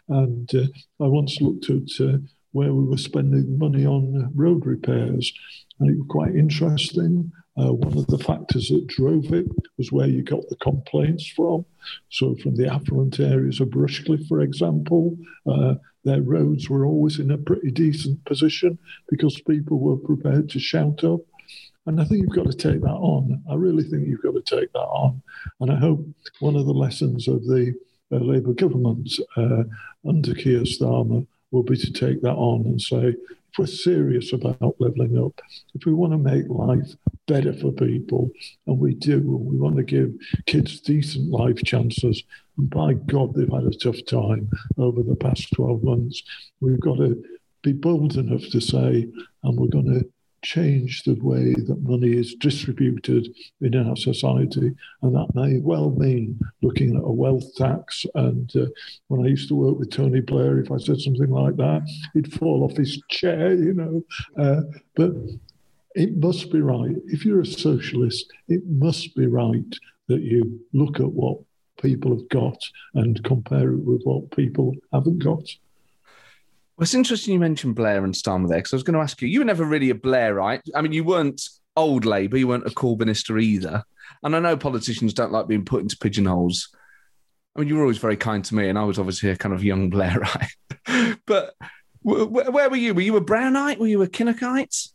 and uh, I once looked at uh, where we were spending money on road repairs, and it was quite interesting. Uh, one of the factors that drove it was where you got the complaints from. So, from the affluent areas of Rushcliffe, for example, uh, their roads were always in a pretty decent position because people were prepared to shout up. And I think you've got to take that on. I really think you've got to take that on. And I hope one of the lessons of the uh, Labour government uh, under Keir Starmer will be to take that on and say, if we're serious about levelling up, if we want to make life better for people, and we do, and we want to give kids decent life chances, and by God, they've had a tough time over the past 12 months. We've got to be bold enough to say, and we're going to change the way that money is distributed in our society. And that may well mean looking at a wealth tax. And uh, when I used to work with Tony Blair, if I said something like that, he'd fall off his chair, you know. Uh, but it must be right. If you're a socialist, it must be right that you look at what people have got and compare it with what people haven't got. Well, it's interesting you mentioned Blair and Starmer there because I was going to ask you, you were never really a Blairite. I mean, you weren't old Labour, you weren't a Corbynista either. And I know politicians don't like being put into pigeonholes. I mean, you were always very kind to me, and I was obviously a kind of young (laughs) Blairite. but where were you? Were you a Brownite? Were you a Kinnockite?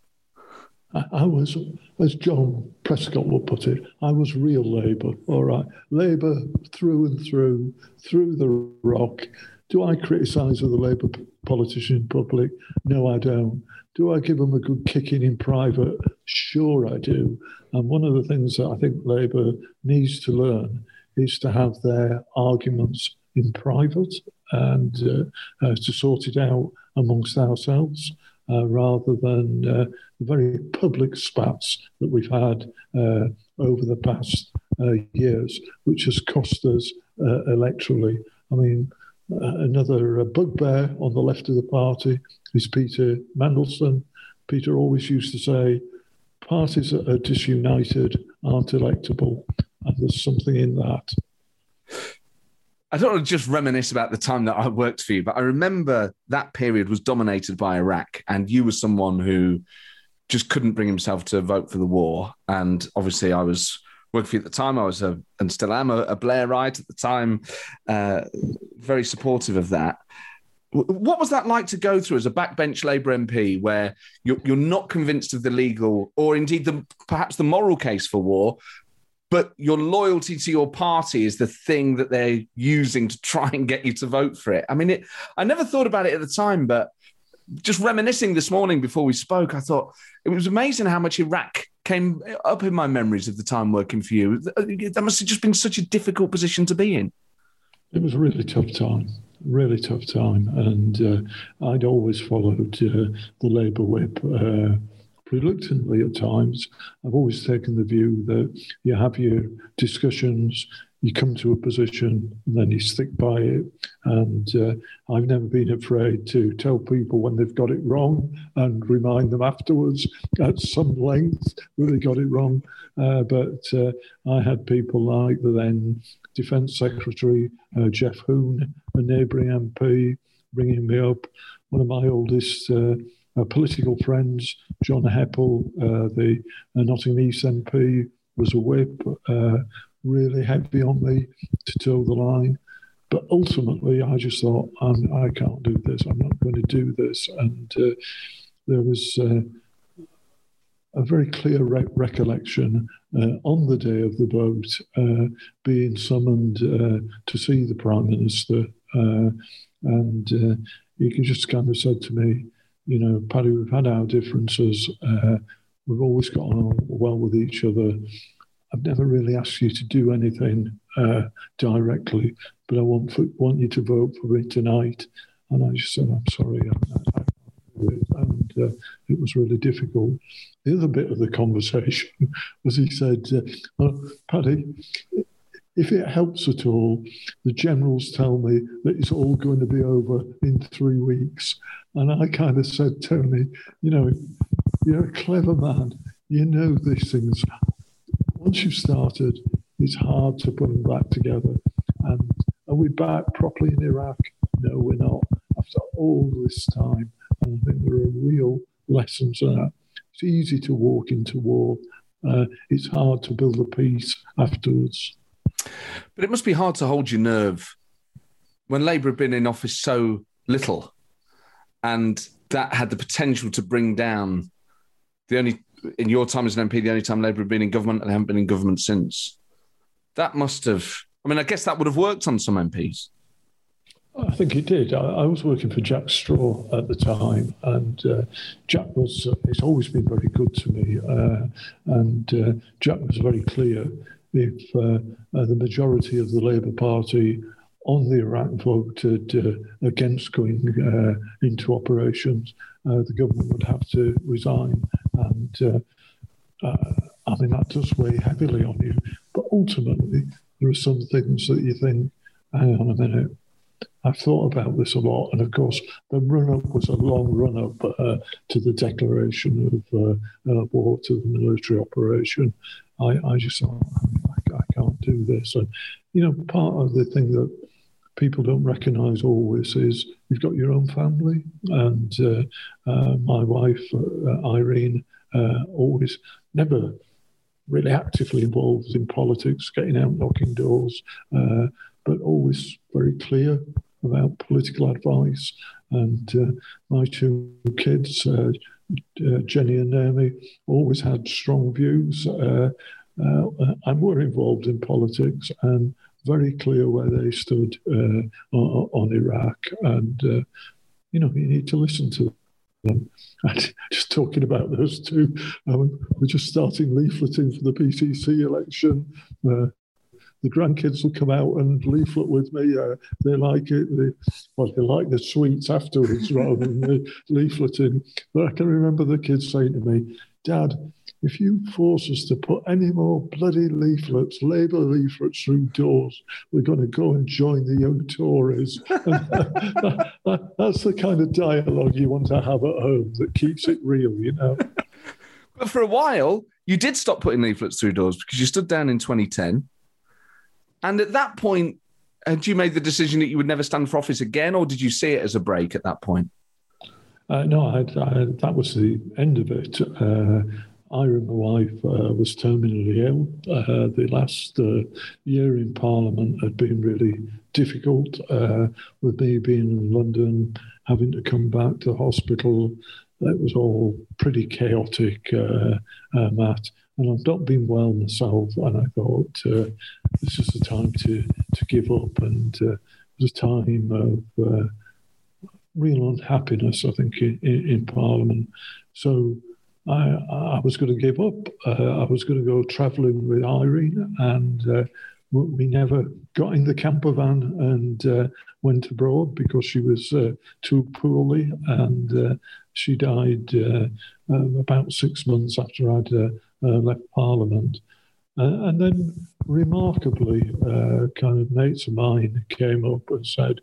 I was, as John Prescott would put it, I was real Labour, all right. Labour through and through, through the rock. Do I criticise other Labour politicians in public? No, I don't. Do I give them a good kicking in private? Sure, I do. And one of the things that I think Labour needs to learn is to have their arguments in private and uh, uh, to sort it out amongst ourselves rather than uh, the very public spats that we've had uh, over the past uh, years, which has cost us uh, electorally. I mean, another bugbear on the left of the party is Peter Mandelson. Peter always used to say, parties that are disunited aren't electable. And there's something in that. I don't want to just reminisce about the time that I worked for you, but I remember that period was dominated by Iraq, and you were someone who just couldn't bring himself to vote for the war. And obviously, I was working for you at the time. I was a, and still am a, a Blairite at the time, uh, very supportive of that. What was that like to go through as a backbench Labour MP, where you're, you're not convinced of the legal or indeed the perhaps the moral case for war, but your loyalty to your party is the thing that they're using to try and get you to vote for it. I mean, it, I never thought about it at the time, but just reminiscing this morning before we spoke, I thought it was amazing how much Iraq came up in my memories of the time working for you. That must have just been such a difficult position to be in. It was a really tough time, really tough time. And uh, I'd always followed uh, the Labour whip uh, reluctantly at times. I've always taken the view that you have your discussions, you come to a position and then you stick by it. And uh, I've never been afraid to tell people when they've got it wrong and remind them afterwards at some length that they got it wrong. Uh, but uh, I had people like the then Defence Secretary uh, Geoff Hoon, a neighbouring MP, ringing me up. One of my oldest uh, political friends, John Heppell, the Nottingham East MP, was a whip really heavy on me to toe the line. But ultimately, I just thought, I'm, I can not do this. I'm not going to do this. And uh, there was uh, a very clear re- recollection uh, on the day of the vote uh, being summoned uh, to see the Prime Minister. Uh, and he just kind of said to me, you know, Paddy, we've had our differences. we've always got on well with each other. I've never really asked you to do anything uh, directly, but I want for, want you to vote for me tonight. And I just said, I'm sorry, I, I, and uh, it was really difficult. The other bit of the conversation (laughs) was he said, uh, Paddy, if it helps at all, the generals tell me that it's all going to be over in three weeks. And I kind of said, Tony, you know, you're a clever man. You know these things once you've started, it's hard to put them back together. And are we back properly in Iraq? No, we're not. After all this time, and I think there are real lessons that. It's easy to walk into war. Uh, it's hard to build a peace afterwards. But it must be hard to hold your nerve when Labour have been in office so little, and that had the potential to bring down the only in your time as an MP, the only time Labour have been in government, and they haven't been in government since. That must have. I mean, I guess that would have worked on some MPs. I think it did. I, I was working for Jack Straw at the time, and uh, Jack was. Uh, it's always been very good to me, uh, and uh, Jack was very clear. If uh, uh, the majority of the Labour Party on the Iraq voted against going into operations, the government would have to resign and uh, uh, I mean, that does weigh heavily on you. But ultimately, there are some things that you think, hang on a minute, I've thought about this a lot. And of course, the run up was a long run up uh, to the declaration of uh, war, to the military operation. I, I just thought, do this. And, you know, part of the thing that people don't recognize always is you've got your own family. And uh, uh my wife, uh, Irene, uh, always never really actively involved in politics, getting out, knocking doors, uh, but always very clear about political advice. And uh, my two kids, Jenny and Naomi, always had strong views uh, uh, and were involved in politics and very clear where they stood on, on, Iraq. And, you know, you need to listen to um, (laughs) just talking about those two, um, we're just starting leafleting for the PCC election. Uh, the grandkids will come out and leaflet with me. Uh, they like it. They, well, they like the sweets afterwards (laughs) rather than the leafleting. But I can remember the kids saying to me, Dad, if you force us to put any more bloody leaflets, Labour leaflets through doors, we're going to go and join the young Tories. that, (laughs) that, that's the kind of dialogue you want to have at home that keeps it real, you know. (laughs) But for a while, you did stop putting leaflets through doors because you stood down in 2010. And at that point, had you made the decision that you would never stand for office again, or did you see it as a break at that point? Uh, no, I, I, that was the end of it. Uh, Ira, my wife, uh, was terminally ill. Uh, the last uh, year in Parliament had been really difficult, uh, with me being in London, having to come back to hospital. It was all pretty chaotic, uh, uh, Matt. And I've not been well myself, and I thought this is the time to, to give up. And it was a time of real unhappiness, I think, in, in Parliament. So I, I, was going to give up. Uh, I was going to go travelling with Irene, and uh, we never got in the camper van and uh, went abroad because she was uh, too poorly, and uh, she died uh, um, about six months after I'd left Parliament. and then, remarkably, kind of mates of mine came up and said,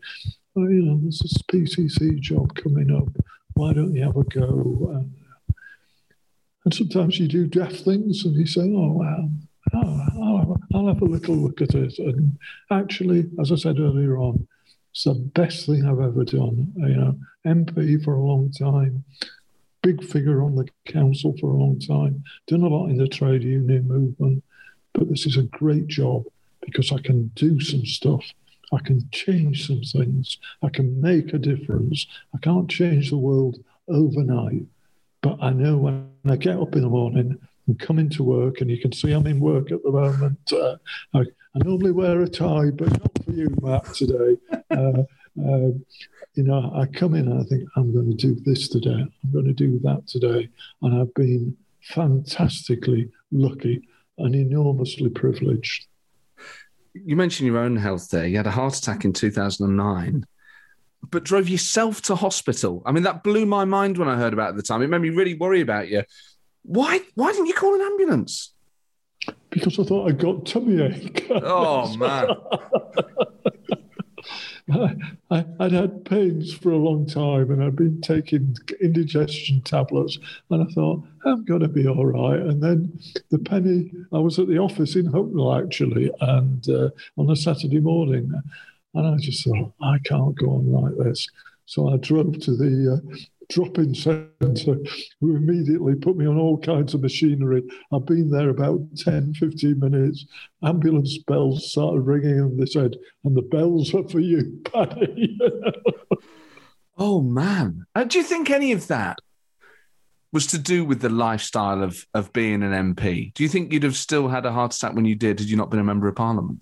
oh, you know, there's this PCC job coming up. Why don't you have a go? And, and sometimes you do daft things, and you say, oh, oh, I'll, I'll have a little look at it. And actually, as I said earlier on, it's the best thing I've ever done. You know, MP for a long time, big figure on the council for a long time, done a lot in the trade union movement. But this is a great job because I can do some stuff I can change some things. I can make a difference. I can't change the world overnight, but I know when I get up in the morning and come into work, and you can see I'm in work at the moment. Uh, I, I, normally wear a tie, but not for you, Matt, today. (laughs) Uh, uh, you know, I come in and I think, I'm going to do this today. I'm going to do that today. And I've been fantastically lucky and enormously privileged you mentioned your own health there. You had a heart attack in 2009, but drove yourself to hospital. I mean, that blew my mind when I heard about it at the time. It made me really worry about you. Why, why didn't you call an ambulance? Because I thought I got tummy ache. Oh, (laughs) man. I, would had pains for a long time and I'd been taking indigestion tablets. And I thought, I'm going to be all right. And then the penny, I was at the office in Hucknall actually, and uh, on a Saturday morning. And I just thought, I can't go on like this. So I drove to the uh, drop-in centre who immediately put me on all kinds of machinery. I've been there about 10, 15 minutes. Ambulance bells started ringing and they said, and the bells are for you, (laughs) Paddy. oh, man. Do you think any of that was to do with the lifestyle of, of being an MP? Do you think you'd have still had a heart attack when you did had you not been a member of parliament?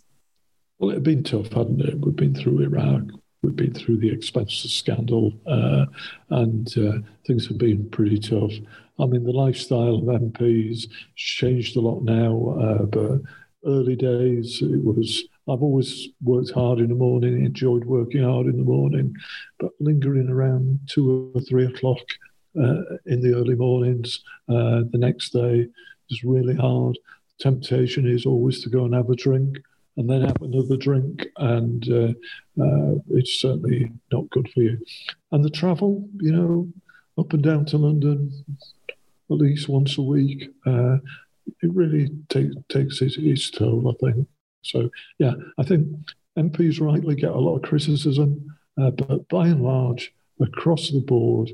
Well, it had been tough, hadn't it? We'd been through Iraq, We've been through the expenses scandal, uh, and uh, things have been pretty tough. I mean, the lifestyle of MPs changed a lot now, uh, but early days it was. I've always worked hard in the morning, enjoyed working hard in the morning, but lingering around two or three o'clock uh, in the early mornings uh, the next day is really hard. Temptation is always to go and have a drink and then have another drink, and uh, uh, it's certainly not good for you. And the travel, you know, up and down to London at least once a week, uh, it really take, takes its, its toll, I think. So, yeah, I think MPs rightly get a lot of criticism, uh, but by and large, across the board,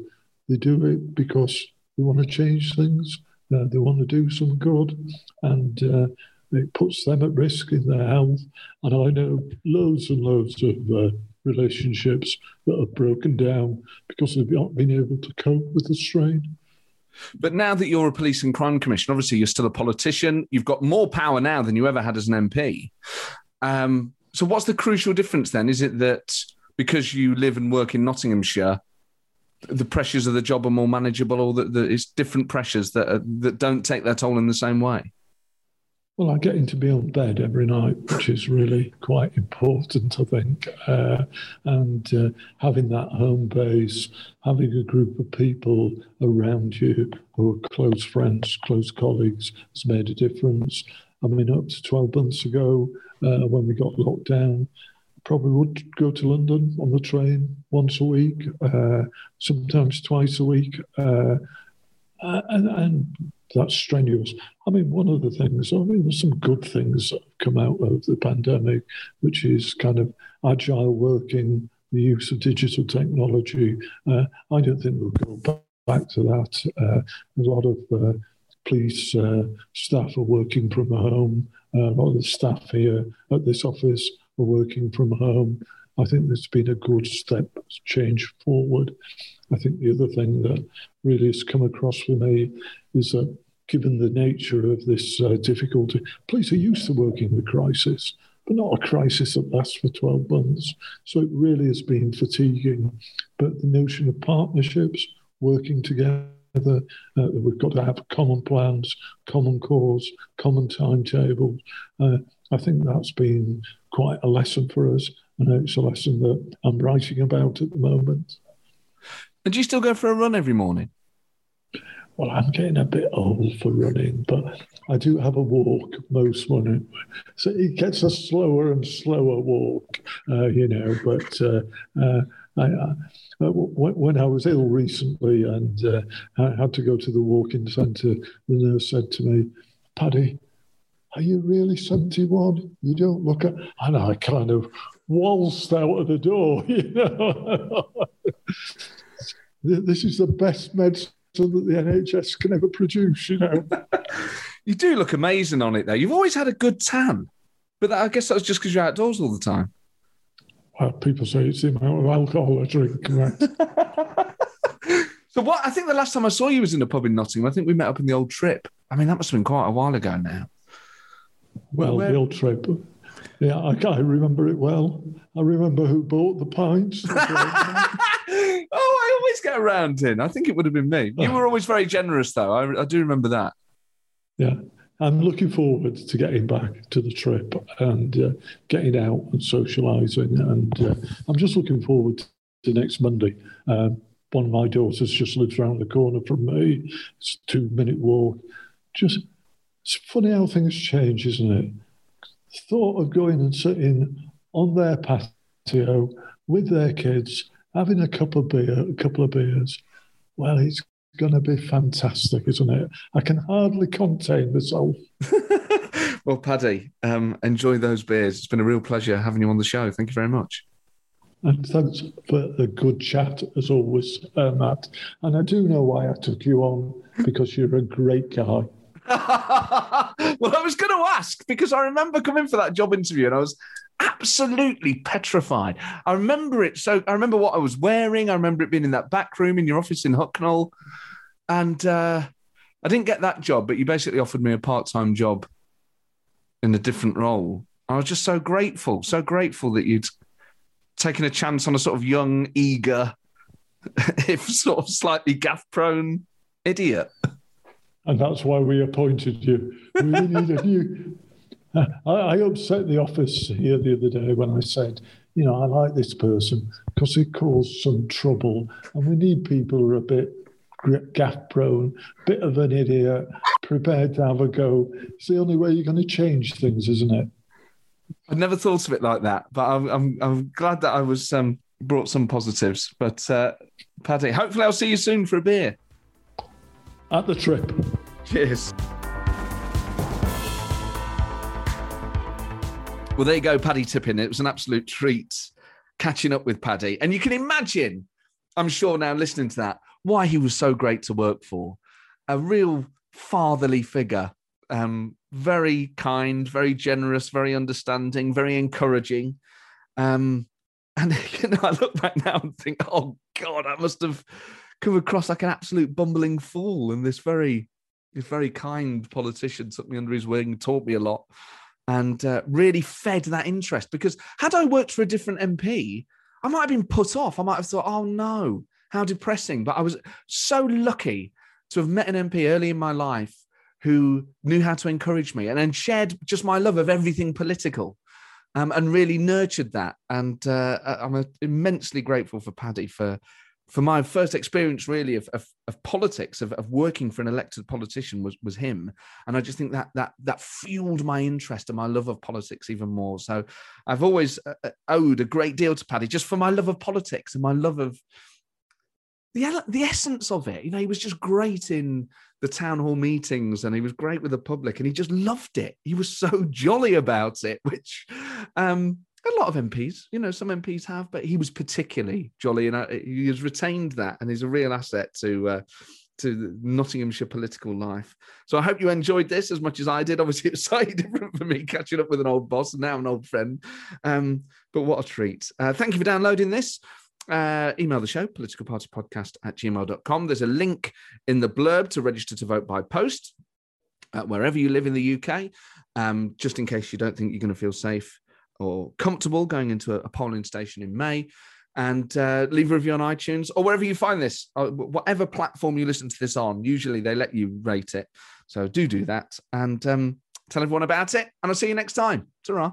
they do it because they want to change things. Uh, they want to do some good, and uh, it puts them at risk in their health. And I know loads and loads of uh, relationships that have broken down because they've not been able to cope with the strain. But now that you're a police and crime commissioner, obviously you're still a politician. You've got more power now than you ever had as an MP. Um, so, what's the crucial difference then? Is it that because you live and work in Nottinghamshire, the pressures of the job are more manageable, or that, that it's different pressures that are, that don't take their toll in the same way? Well, I get into bed every night, which is really quite important, I think. Uh, and uh, having that home base, having a group of people around you who are close friends, close colleagues, has made a difference. I mean, up to 12 months ago, uh, when we got locked down, probably would go to London on the train once a week, uh, sometimes twice a week. Uh, and, and that's strenuous. I mean, one of the things, I mean, there's some good things that have come out of the pandemic, which is kind of agile working, the use of digital technology. Uh, I don't think we'll go back to that. Uh, a lot of uh, police uh, staff are working from home. Uh, a lot of the staff here at this office are working from home. I think there's been a good step change forward. I think the other thing that really has come across for me is that given the nature of this uh, difficulty, police are used to working with crisis, but not a crisis that lasts for 12 months. So it really has been fatiguing. But the notion of partnerships, working together, uh, we've got to have common plans, common cause, common timetables. Uh, I think that's been quite a lesson for us. And it's a lesson that I'm writing about at the moment. And do you still go for a run every morning? Well, I'm getting a bit old for running, but I do have a walk most morning. So it gets a slower and slower walk, uh, you know. But uh, uh, I, uh, when I was ill recently and uh, I had to go to the walking centre, the nurse said to me, Paddy, are you really 71? You don't look at. And I kind of waltzed out of the door, (laughs) you know. (laughs) this is the best medicine that the NHS can ever produce, you know. (laughs) you do look amazing on it, though. You've always had a good tan, but that, I guess that's just because you're outdoors all the time. Well, people say it's the amount of alcohol I drink. Right? (laughs) so, what I think the last time I saw you was in a pub in Nottingham. I think we met up in the old trip. I mean, that must have been quite a while ago now. Well, Where... the old trip. Yeah, I, I remember it well. I remember who bought the pints. (laughs) always get around in. I think it would have been me. You were always very generous, though. I, I do remember that. Yeah. I'm looking forward to getting back to the trip and uh, getting out and socialising. And uh, I'm just looking forward to next Monday. Um, one of my daughters just lives around the corner from me. It's a two minute walk. Just, it's funny how things change, isn't it? Thought of going and sitting on their patio with their kids having a cup of beer, a couple of beers, well, it's going to be fantastic, isn't it? I can hardly contain myself. (laughs) well, Paddy, um, enjoy those beers. It's been a real pleasure having you on the show. Thank you very much. And thanks for a good chat as always, uh, Matt. And I do know why I took you on because you're a great guy. (laughs) well, I was going to ask because I remember coming for that job interview and I was absolutely petrified. I remember it so I remember what I was wearing. I remember it being in that back room in your office in Hucknall. And uh, I didn't get that job, but you basically offered me a part-time job in a different role. I was just so grateful, so grateful that you'd taken a chance on a sort of young, eager, (laughs) if sort of slightly gaff-prone idiot. And that's why we appointed you. We need a new (laughs) I, I upset the office here the other day when I said, you know, I like this person because he caused some trouble, and we need people who are a bit gaff prone, bit of an idiot, prepared to have a go. It's the only way you're going to change things, isn't it? I've never thought of it like that, but I'm I'm, I'm glad that I was um, brought some positives. But uh, Paddy, hopefully I'll see you soon for a beer. At the trip. Cheers. Well, there you go, Paddy Tipping. It was an absolute treat catching up with Paddy. And you can imagine, I'm sure now listening to that, why he was so great to work for. A real fatherly figure, um, very kind, very generous, very understanding, very encouraging. Um, and (laughs) you know, I look back now and think, oh God, I must have come across like an absolute bumbling fool. in this very, this very kind politician took me under his wing, taught me a lot and uh, really fed that interest. Because had I worked for a different MP, I might have been put off. I might have thought, oh no, how depressing. But I was so lucky to have met an MP early in my life who knew how to encourage me and then shared just my love of everything political. Um, and really nurtured that. And uh, I'm immensely grateful for Paddy for for my first experience really of, of, of politics of, of, working for an elected politician was, was him. And i just think that that that fueled my interest and my love of politics even more. So i've always uh, uh, owed a great deal to paddy just for my love of politics and my love of the, the essence of it. You know he was just great in the town hall meetings and he was great with the public and he just loved it. He was so (laughs) jolly about it which um a lot of MPs, you know, some MPs have, but he was particularly jolly, and he has retained that, and he's a real asset to uh, to Nottinghamshire political life. So I hope you enjoyed this as much as I did. Obviously, (laughs) it's slightly different for me catching up with an old boss and now an old friend, um, but what a treat! Uh, thank you for downloading this. Uh, email the show, politicalpartypodcast at gmail.com. There's a link in the blurb to register to vote by post uh, wherever you live in the UK, um, just in case you don't think you're going to feel safe or comfortable going into a, polling station in May. And uh, leave a review on iTunes or wherever you find this, uh, whatever platform you listen to this on. Usually they let you rate it. So do do that and um, tell everyone about it. And I'll see you next time. ta